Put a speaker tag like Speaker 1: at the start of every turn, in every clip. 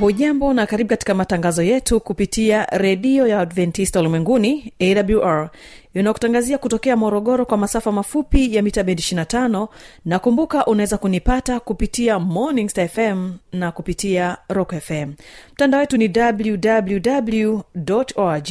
Speaker 1: hujambo na karibu katika matangazo yetu kupitia redio ya adventista ulimwenguni awr inayokutangazia kutokea morogoro kwa masafa mafupi ya mita bendi 25 na kumbuka unaweza kunipata kupitia morning star fm na kupitia rock fm mtandao wetu ni www org.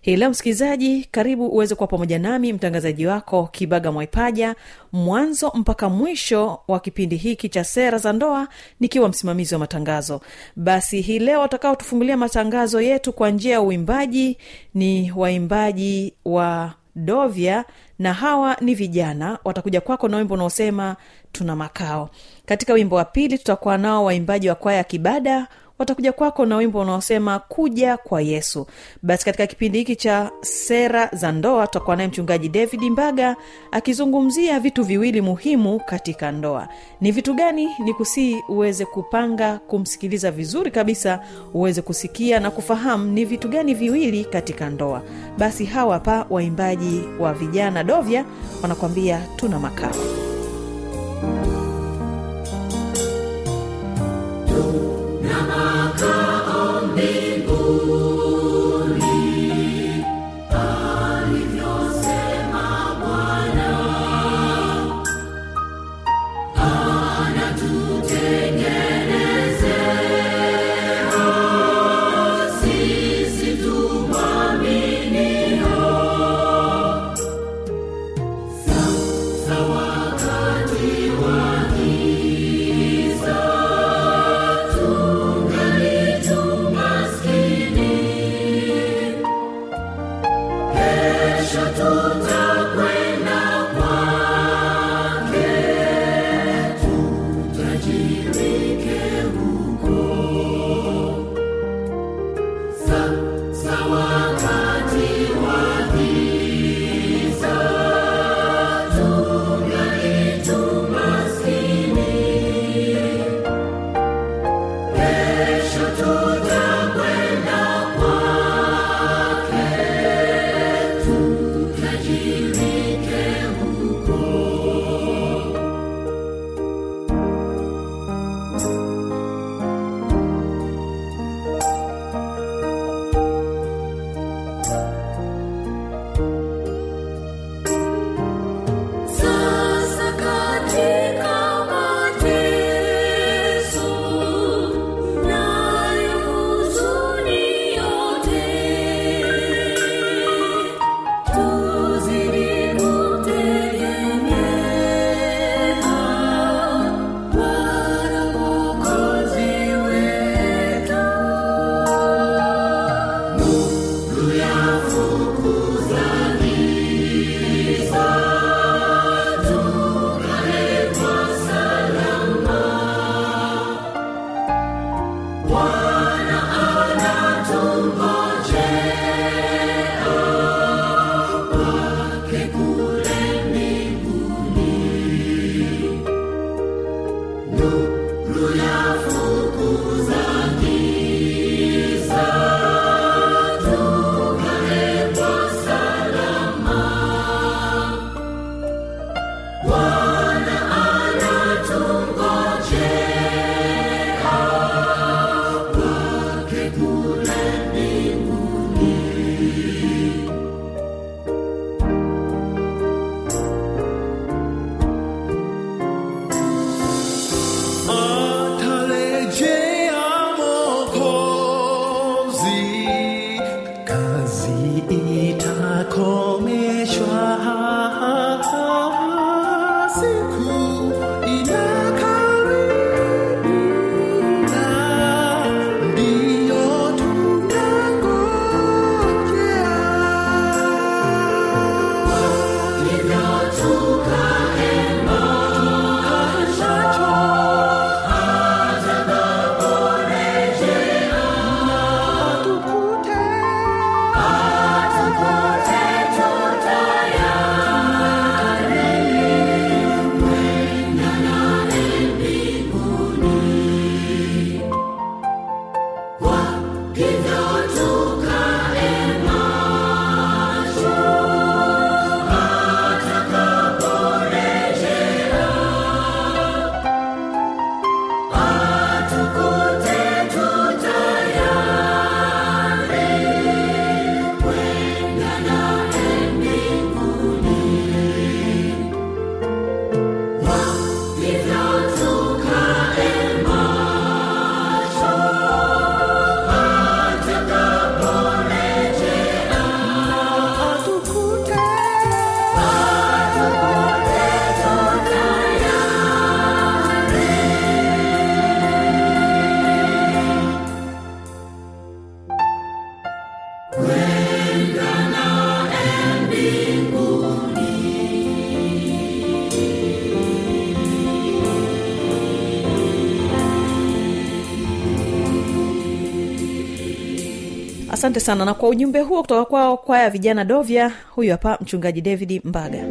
Speaker 1: Hii leo msikilizaji karibu uweze kuwa pamoja nami mtangazaji wako kibaga mwaipaja mwanzo mpaka mwisho wa kipindi hiki cha sera za ndoa nikiwa msimamizi wa matangazo. Basi hii leo watakaotufungulia matangazo yetu kwa njia ya uimbaji ni waimbaji wa dovya na hawa ni vijana. Watakuja kwako na wimbo unaosema tuna makao. Katika wimbo wa pili tutakuwa nao waimbaji wa kwaya kibada watakuja kwako na wimbo unaosema kuja kwa yesu. Basi katika kipindi hiki cha sera za ndoa tutakuwa naye mchungaji david mbaga akizungumzia vitu viwili muhimu katika ndoa. Ni vitu gani? Ni kusii uweze kupanga kumsikiliza vizuri kabisa uweze kusikia na kufahamu ni vitu gani viwili katika ndoa. Basi hawa hapa waimbaji wa vijana dovya wanakwambia tuna makao
Speaker 2: Baba mbinguni. Glória
Speaker 1: asante sana. Na kwa ujumbe huo kutoka kwao kwaya vijana dovya huyu hapa mchungaji david mbaga.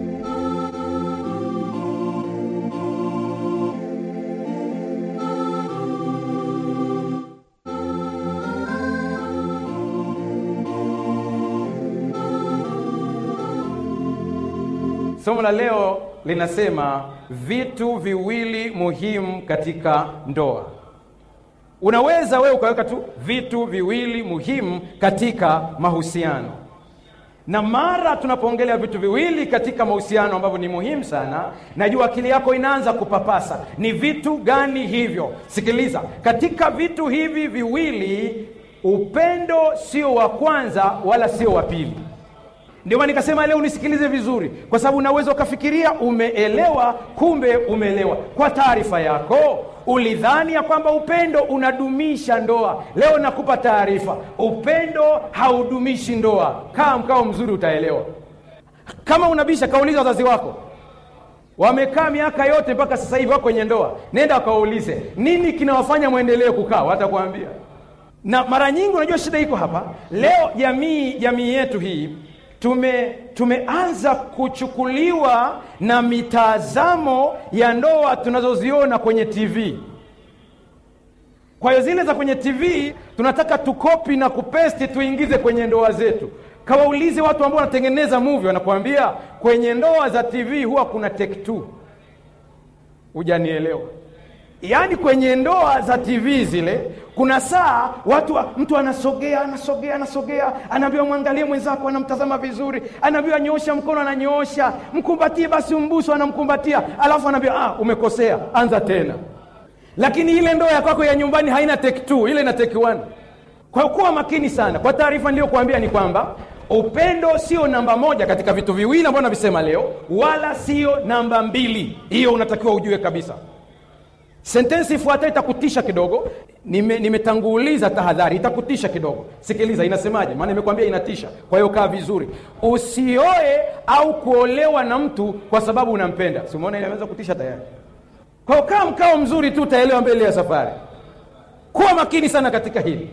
Speaker 3: Somo la leo linasema vitu viwili muhimu katika ndoa unaweza wewe ukaweka tu vitu viwili muhimu katika mahusiano. Na mara tunapoongelea vitu viwili katika mahusiano ambavyo ni muhimu sana najua akili yako inaanza kupapasa. Ni vitu gani hivyo? Sikiliza. Katika vitu hivi viwili upendo sio wa kwanza wala sio wa pili ndio maana nikasema leo unisikilize vizuri kwa sababu unaweza ukafikiria umeelewa kumbe umeelewa. Kwa taarifa yako ulidhani ya kwamba upendo unadumisha ndoa. Leo nakupa taarifa upendo haudumishi ndoa. Kaa mkao mzuri utaelewa. Kama unabisha kauliza wazazi wako. Wamekaa miaka yote mpaka sasa hivi wako kwenye ndoa. Nenda wakawaulize nini kinawafanya mwendelee kukaa? Watakuambia na mara nyingi unajua shida iko hapa. Leo jamii jamii yetu hii tume tumeanza kuchukuliwa na mitazamo ya ndoa tunazoziona kwenye tv kwa hiyo zile za kwenye tv tunataka tukopi na kupesti tuingize kwenye ndoa zetu. Kawaulize watu ambao wanatengeneza movie wanakuambia kwenye ndoa za tv huwa kuna take two. Hujanielewa yaani kwenye ndoa za tv zile kuna saa watu mtu anasogea anasogea anasogea anaambiwa mwangalie mwenzako anamtazama vizuri anaambiwa nyoosha mkono ananyoosha. Mkumbatie basi umbuso anamkumbatia. Alafu anaambiwa ah, umekosea anza tena. Lakini ile ndoa ya kwako ya nyumbani haina take two ile ina take one. Kwa kuwa makini sana kwa taarifa niliyokuambia ni kwamba upendo sio namba moja katika vitu viwili ambavyo navisema leo wala sio namba mbili. Hiyo unatakiwa ujue kabisa sentensi ifuatayo itakutisha kidogo. Nime- nimetanguliza tahadhari itakutisha kidogo. Sikiliza inasemaje? Maana imekwambia inatisha. Kwa hiyo kaa vizuri. Usioe au kuolewa na mtu kwa sababu unampenda. Simuona inaweza kutisha tayari? Kwa kaa mkao mzuri tu utaelewa mbele ya safari. Kuwa makini sana katika hili.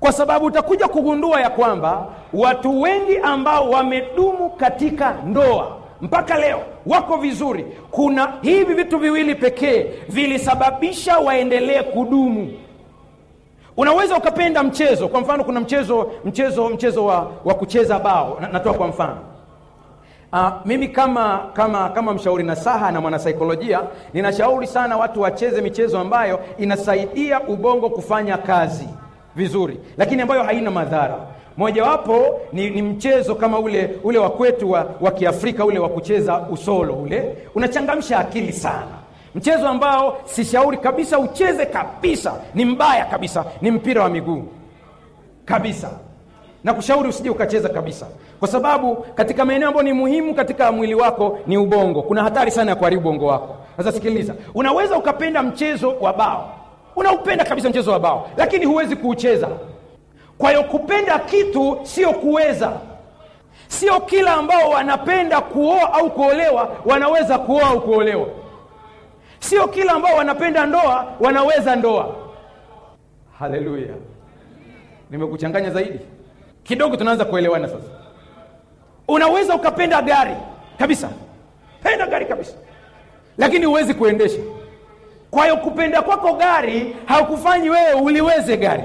Speaker 3: Kwa sababu utakuja kugundua ya kwamba watu wengi ambao wamedumu katika ndoa mpaka leo wako vizuri. Kuna hivi vitu viwili pekee vilisababisha waendelee kudumu. Unaweza ukapenda mchezo. Kwa mfano kuna mchezo mchezo mchezo wa, wa kucheza bao. Natoa kwa mfano. Uh, mimi kama kama kama mshauri nasaha na mwanasaikolojia ninashauri sana watu wacheze michezo ambayo inasaidia ubongo kufanya kazi vizuri lakini ambayo haina madhara mojawapo ni, ni mchezo kama ule ule wa kwetu wa, kiafrika ule wa kucheza usolo ule unachangamsha akili sana. Mchezo ambao sishauri kabisa ucheze kabisa ni mbaya kabisa ni mpira wa miguu. Kabisa. Na kushauri usije ukacheza kabisa. Kwa sababu katika maeneo ambayo ni muhimu katika mwili wako ni ubongo. Kuna hatari sana ya kuharibu ubongo wako. Sasa sikiliza. Unaweza ukapenda mchezo wa bao. Unaupenda kabisa mchezo wa bao. Lakini huwezi kuucheza kwa hiyo kupenda kitu sio kuweza. Sio kila ambao wanapenda kuoa au kuolewa wanaweza kuoa au kuolewa. Sio kila ambao wanapenda ndoa wanaweza ndoa. Haleluya. Nimekuchanganya zaidi. Kidogo tunaanza kuelewana sasa. Unaweza ukapenda gari kabisa. Penda gari kabisa. Lakini huwezi kuendesha. Kwa hiyo kupenda kwako gari haukufanyi wewe uliweze gari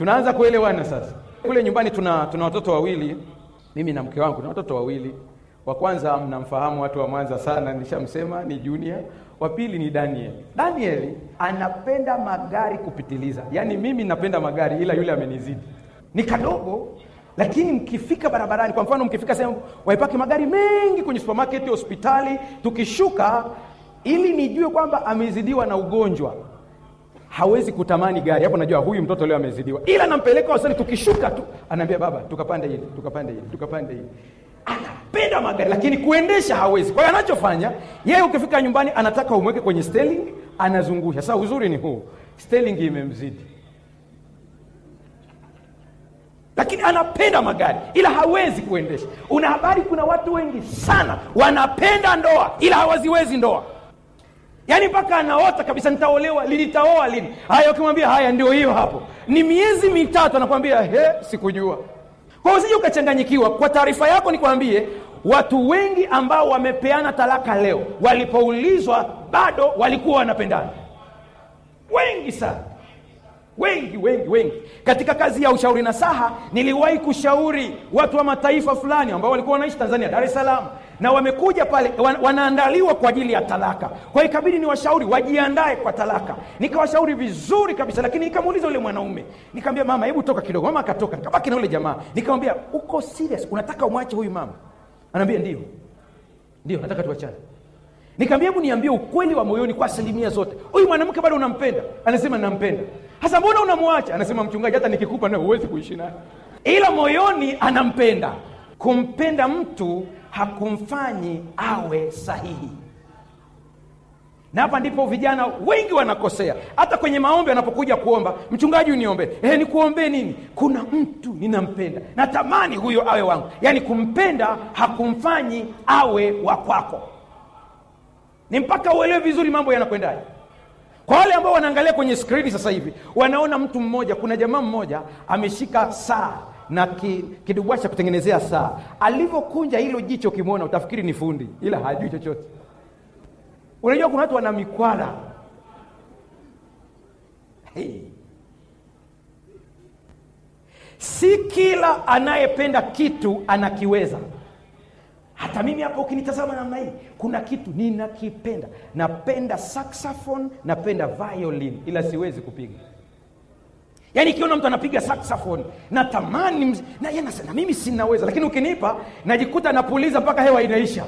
Speaker 3: tunaanza kuelewana sasa. Kule nyumbani tuna tuna watoto wawili mimi na mke wangu na watoto wawili. Wa kwanza mnamfahamu watu wa mwanza sana nishamsema ni junior. Wa pili ni daniel. Daniel anapenda magari kupitiliza. Yaani mimi napenda magari ila yule amenizidi. Ni kadogo lakini mkifika barabarani kwa mfano mkifika sehemu waipaki magari mengi kwenye supermarket hospitali tukishuka ili nijue kwamba amezidiwa na ugonjwa hawezi kutamani gari. Hapo najua huyu mtoto leo amezidiwa. Ila nampeleka wasani, tukishuka tu anaambia baba tukapande hili tukapande hili tukapande hili. Anapenda magari lakini kuendesha hawezi. Kwa hiyo anachofanya yeye ukifika nyumbani anataka umweke kwenye steling anazungusha. Sasa uzuri ni huu steling imemzidi. Lakini anapenda magari ila hawezi kuendesha. Una habari kuna watu wengi sana wanapenda ndoa ila hawaziwezi ndoa yaani mpaka anaota kabisa nitaolewa lini nitaoa lini? Haya ukimwambia haya ndio hiyo hapo. Ni miezi mitatu anakwambia he sikujua. Kwa usije ukachanganyikiwa. Kwa taarifa yako nikwambie watu wengi ambao wamepeana talaka leo walipoulizwa bado walikuwa wanapendana. Wengi sana. Wengi wengi wengi. Katika kazi ya ushauri na saha niliwahi kushauri watu wa mataifa fulani ambao walikuwa wanaishi tanzania dar es salaam na wamekuja pale wan, wanaandaliwa kwa ajili ya talaka. Kwa hiyo ikabidi ni washauri wajiandae kwa talaka. Nikawashauri vizuri kabisa lakini nikamuuliza yule mwanaume. Nikamwambia mama hebu toka kidogo. Mama akatoka nikabaki na yule jamaa. Nikamwambia uko serious? Unataka umwache huyu mama? Anaambia ndio. Ndio nataka tuachane. Nikamwambia hebu niambie ukweli wa moyoni kwa asilimia zote. Huyu mwanamke bado unampenda? Anasema nampenda. Hasa mbona unamwacha? Anasema mchungaji hata nikikupa naye huwezi kuishi naye. Ila moyoni anampenda. Kumpenda mtu hakumfanyi awe sahihi. Na hapa ndipo vijana wengi wanakosea. Hata kwenye maombi wanapokuja kuomba mchungaji uniombee e, nikuombee nini? Kuna mtu ninampenda. Natamani huyo awe wangu. Yaani kumpenda hakumfanyi awe wa kwako. Ni mpaka uelewe vizuri mambo yanakwendaje. Kwa wale ambao wanaangalia kwenye skrini sasa hivi wanaona mtu mmoja kuna jamaa mmoja ameshika saa na ki, kidubwa cha kutengenezea saa. Alivyokunja hilo jicho ukimwona utafikiri ni fundi ila hajui chochote. Unajua kuna watu wana mikwala. Hey. si kila anayependa kitu anakiweza. Hata mimi hapo ukinitazama namna hii kuna kitu ninakipenda. Napenda saxophone napenda violin ila siwezi kupiga yaani ikiona mtu anapiga saxophone natamani mz... na, na mimi sinaweza. Lakini ukinipa najikuta napuliza mpaka hewa inaisha.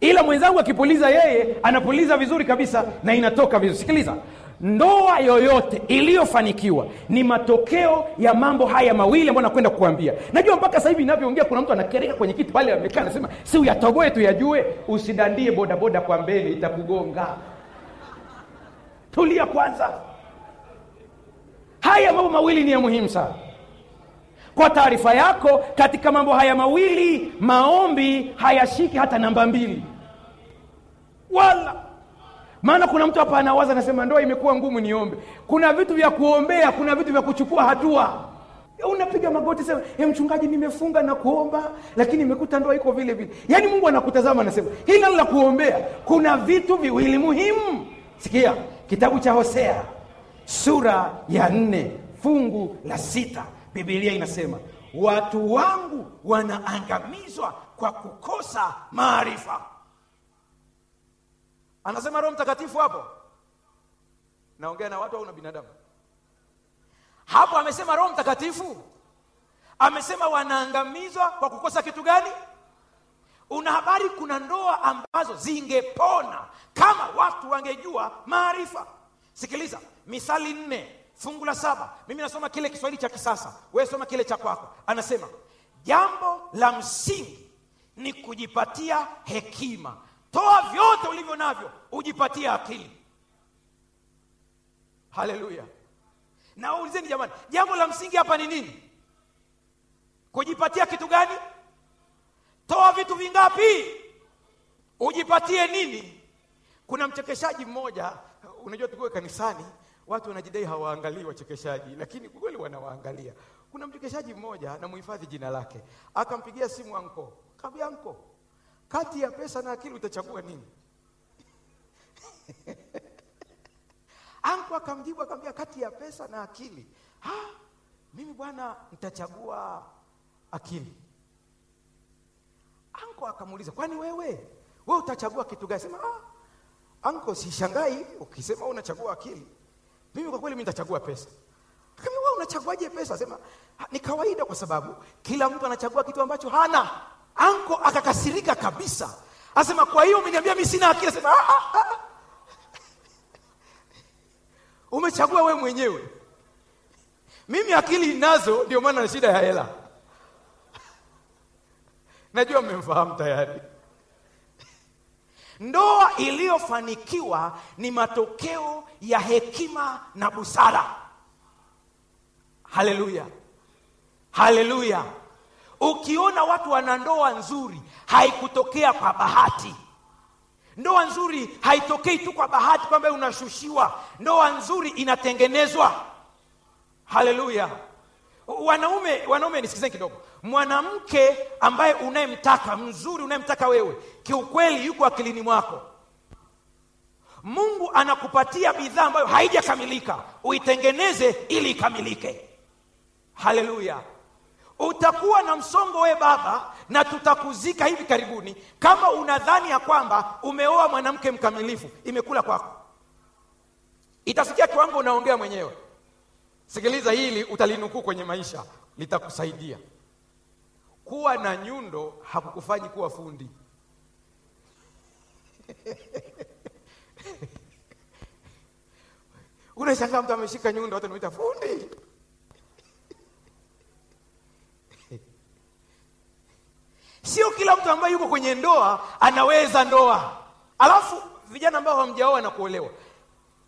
Speaker 3: Ila mwenzangu akipuliza yeye anapuliza vizuri kabisa na inatoka vizuri. Sikiliza ndoa yoyote iliyofanikiwa ni matokeo ya mambo haya mawili ambayo nakwenda kukuambia. Najua mpaka sasa hivi inavyoongea kuna mtu anakereka kwenye kiti pale amekaa anasema si uyatogoe tuyajue usidandie bodaboda kwa mbele itakugonga. Tulia kwanza haya mambo mawili ni ya muhimu sana. Kwa taarifa yako katika mambo haya mawili maombi hayashiki hata namba mbili. Wala. Maana kuna mtu hapa anawaza anasema ndoa imekuwa ngumu niombe. Kuna vitu vya kuombea kuna vitu vya kuchukua hatua. Unapiga magoti sema e mchungaji nimefunga na kuomba lakini imekuta ndoa iko vile vile. Yaani mungu anakutazama anasema hili la kuombea kuna vitu viwili muhimu. Sikia kitabu cha hosea sura ya nne fungu la sita. Bibilia inasema watu wangu wanaangamizwa kwa kukosa maarifa. Anasema roho mtakatifu hapo? Naongea na watu au na binadamu? Hapo amesema roho mtakatifu? Amesema wanaangamizwa kwa kukosa kitu gani? Una habari kuna ndoa ambazo zingepona kama watu wangejua maarifa. Sikiliza misali nne fungu la saba. Mimi nasoma kile kiswahili cha kisasa. Wewe soma kile cha kwako. Anasema jambo la msingi ni kujipatia hekima. Toa vyote ulivyo navyo ujipatie akili. Haleluya. Na ulizeni jamani jambo la msingi hapa ni nini? Kujipatia kitu gani? Toa vitu vingapi? Ujipatie nini? Kuna mchekeshaji mmoja unajua tukiwe kanisani watu wanajidai hawaangalii wachekeshaji lakini kweli wanawaangalia. Kuna mchekeshaji mmoja na muhifadhi jina lake. Akampigia simu anko. Kaambia anko kati ya pesa na akili utachagua nini? Anko akamjibu akamwambia kati ya pesa na akili. Ha, mimi bwana nitachagua akili. Anko akamuuliza kwani wewe? Wewe utachagua kitu gani? Sema ah, anko sishangai. Ukisema unachagua akili mimi kwa kweli mi nitachagua pesa. Kama wewe unachaguaje pesa? Sema ni kawaida kwa sababu kila mtu anachagua kitu ambacho hana. Anko akakasirika kabisa. Asema kwa hiyo umeniambia mi sina akili. Sema ah, ah, ah. umechagua wewe mwenyewe. Mimi akili nazo ndio maana na shida ya hela. Najua mmemfahamu tayari ndoa iliyofanikiwa ni matokeo ya hekima na busara. Haleluya. Haleluya. Ukiona watu wana ndoa nzuri haikutokea kwa bahati. Ndoa nzuri haitokei tu kwa bahati kwamba unashushiwa. Ndoa nzuri inatengenezwa. Haleluya. Wanaume wanaume nisikizeni kidogo. Mwanamke ambaye unayemtaka mzuri unayemtaka wewe kiukweli yuko akilini mwako. Mungu anakupatia bidhaa ambayo haijakamilika uitengeneze ili ikamilike. Haleluya. Utakuwa na msongo we baba na tutakuzika hivi karibuni kama unadhani ya kwamba umeoa mwanamke mkamilifu imekula kwako. Itafikia kiwango unaongea mwenyewe. Sikiliza hili utalinukuu kwenye maisha litakusaidia. Kuwa na nyundo hakukufanyi kuwa fundi unashangaa mtu ameshika nyundo watu wanaita fundi. Sio kila mtu ambaye yuko kwenye ndoa anaweza ndoa. Alafu vijana ambao hamjaoa na kuolewa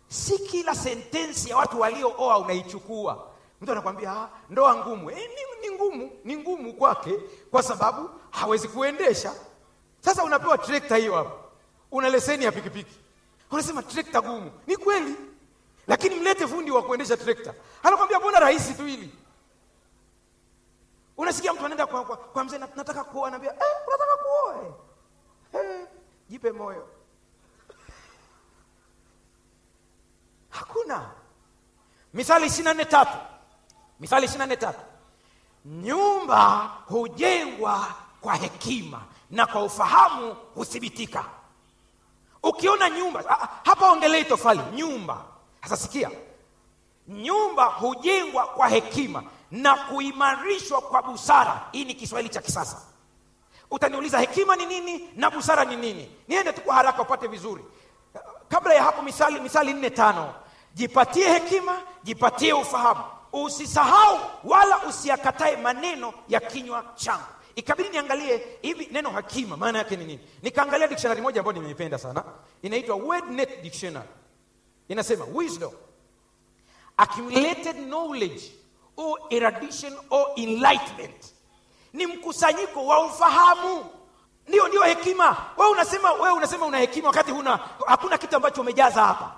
Speaker 3: si kila sentensi ya watu waliooa unaichukua. Mtu anakwambia "Ah, ndoa ngumu. E, ni, ni ngumu ni ngumu kwake kwa sababu hawezi kuendesha. Sasa unapewa trekta hiyo hapo una leseni ya pikipiki. Unasema trekta gumu. Ni kweli. Lakini mlete fundi wa kuendesha trekta. Anakwambia mbona rahisi tu hili? Unasikia mtu anaenda kwa, kwa, kwa mzee nataka kuoa. Anaambia eh, unataka kuoa? Eh? jipe moyo. Hakuna. Mithali ishiri na nne tatu. Mithali ishiri na nne tatu. Nyumba hujengwa kwa hekima na kwa ufahamu huthibitika ukiona nyumba ah, ah, hapa ongelei tofali nyumba. Sasa sikia nyumba hujengwa kwa hekima na kuimarishwa kwa busara. Hii ni kiswahili cha kisasa. Utaniuliza hekima ni nini na busara ni nini? Niende tu kwa haraka upate vizuri. Kabla ya hapo misali misali nne tano. Jipatie hekima jipatie ufahamu. Usisahau wala usiakatae maneno ya kinywa changu ikabidi niangalie hivi neno hakima maana yake ni nini? Nikaangalia dictionary moja ambayo nimeipenda sana. Inaitwa wordnet dictionary. Inasema wisdom accumulated knowledge or erudition or enlightenment. Ni mkusanyiko wa ufahamu. Ndio ndio hekima. Wewe unasema wewe unasema una hekima wakati huna hakuna kitu ambacho umejaza hapa.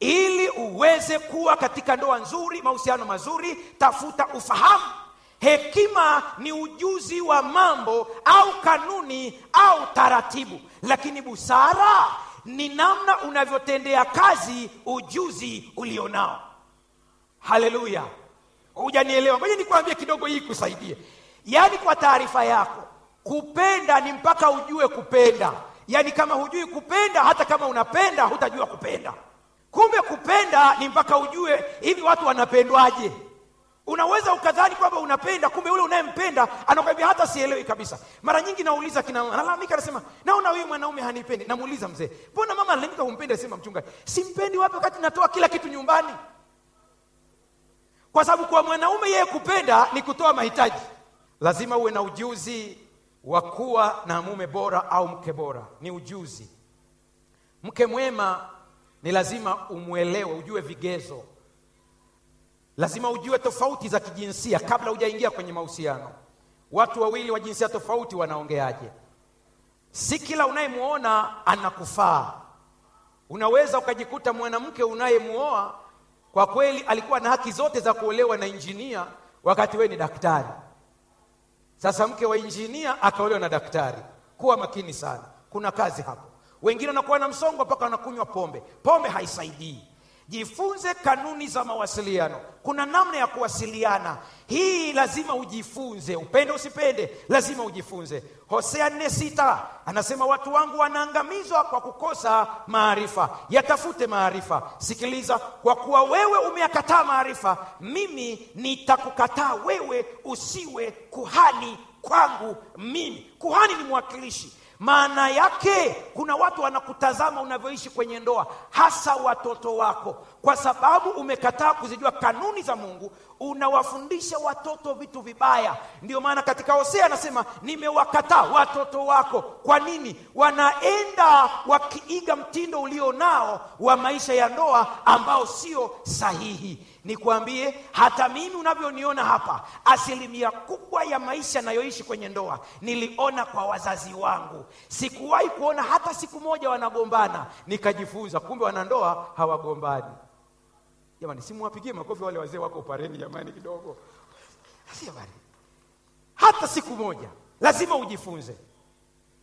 Speaker 3: Ili uweze kuwa katika ndoa nzuri mahusiano mazuri tafuta ufahamu hekima ni ujuzi wa mambo au kanuni au taratibu. Lakini busara ni namna unavyotendea kazi ujuzi ulionao. Haleluya. Hujanielewa? Ngoja nikuambie kidogo hii kusaidie yaani kwa taarifa yako kupenda ni mpaka ujue kupenda. Yaani kama hujui kupenda hata kama unapenda hutajua kupenda. Kumbe kupenda ni mpaka ujue hivi watu wanapendwaje unaweza ukadhani kwamba unapenda kumbe yule unayempenda anakwambia hata sielewi kabisa. Mara nyingi nauliza kina analalamika anasema naona huyu mwanaume hanipendi. Namuuliza mzee mbona mama alalamika humpende sema mchungaji simpendi wapi wakati natoa kila kitu nyumbani? Kwa sababu kwa mwanaume yeye kupenda ni kutoa mahitaji. Lazima uwe na ujuzi wa kuwa na mume bora au mke bora. Ni ujuzi. Mke mwema ni lazima umwelewe ujue vigezo lazima ujue tofauti za kijinsia kabla hujaingia kwenye mahusiano. Watu wawili wa jinsia tofauti wanaongeaje? Si kila unayemwona anakufaa. Unaweza ukajikuta mwanamke unayemwoa kwa kweli alikuwa na haki zote za kuolewa na injinia wakati wewe ni daktari. Sasa mke wa injinia akaolewa na daktari. Kuwa makini sana. Kuna kazi hapo. Wengine wanakuwa na msongo mpaka wanakunywa pombe. Pombe haisaidii jifunze kanuni za mawasiliano. Kuna namna ya kuwasiliana. Hii lazima ujifunze. Upende usipende lazima ujifunze. Hosea nne sita. Anasema watu wangu wanaangamizwa kwa kukosa maarifa. Yatafute maarifa. Sikiliza kwa kuwa wewe umeyakataa maarifa mimi nitakukataa wewe usiwe kuhani kwangu mimi. Kuhani ni mwakilishi maana yake kuna watu wanakutazama unavyoishi kwenye ndoa hasa watoto wako kwa sababu umekataa kuzijua kanuni za mungu unawafundisha watoto vitu vibaya. Ndio maana katika hosea anasema nimewakataa watoto wako. Kwa nini? Wanaenda wakiiga mtindo ulio nao wa maisha ya ndoa ambao sio sahihi. Nikwambie hata mimi unavyoniona hapa asilimia kubwa ya maisha nayoishi kwenye ndoa niliona kwa wazazi wangu. Sikuwahi kuona hata siku moja wanagombana. Nikajifunza kumbe wanandoa hawagombani jamani simwapigie makofi wale wazee wako upareni jamani kidogo. Jamani hata siku moja lazima ujifunze.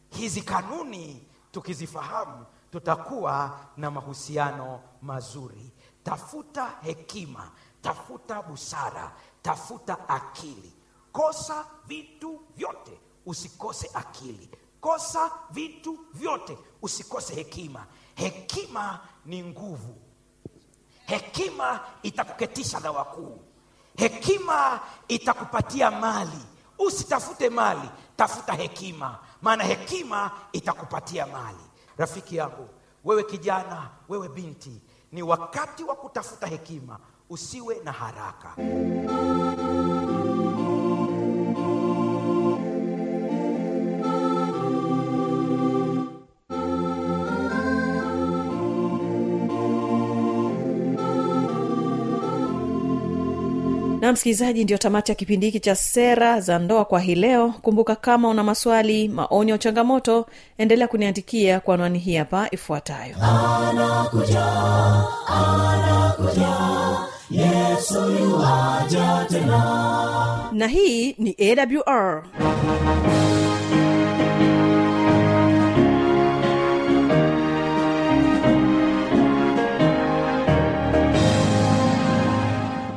Speaker 3: Hizi kanuni tukizifahamu tutakuwa na mahusiano mazuri. Tafuta hekima tafuta busara tafuta akili. Kosa vitu vyote usikose akili. Kosa vitu vyote usikose hekima. Hekima ni nguvu hekima itakuketisha na wakuu. Hekima itakupatia mali. Usitafute mali tafuta hekima. Maana hekima itakupatia mali. Rafiki yangu wewe kijana wewe binti ni wakati wa kutafuta hekima. Usiwe na haraka
Speaker 1: na msikilizaji ndio tamati ya kipindi hiki cha sera za ndoa kwa hii leo. Kumbuka kama una maswali maoni au changamoto endelea kuniandikia kwa anwani hii hapa ifuatayo.
Speaker 4: Yuaja tena.
Speaker 1: Na hii ni awr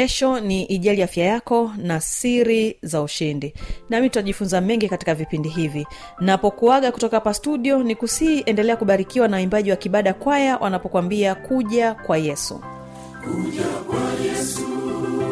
Speaker 1: kesho ni ijali afya yako na siri za ushindi. Nami tutajifunza mengi katika vipindi hivi. Napokuaga kutoka hapa studio ni kusii endelea kubarikiwa na waimbaji wa kibada kwaya wanapokwambia kuja kwa yesu.
Speaker 5: Kuja kwa
Speaker 1: miaka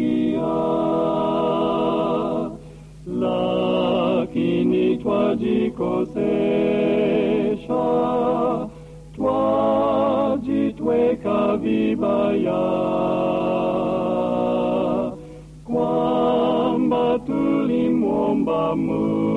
Speaker 1: asikia lakini twajikosesha, twajitweka vibaya, kwamba tulimwomba Mungu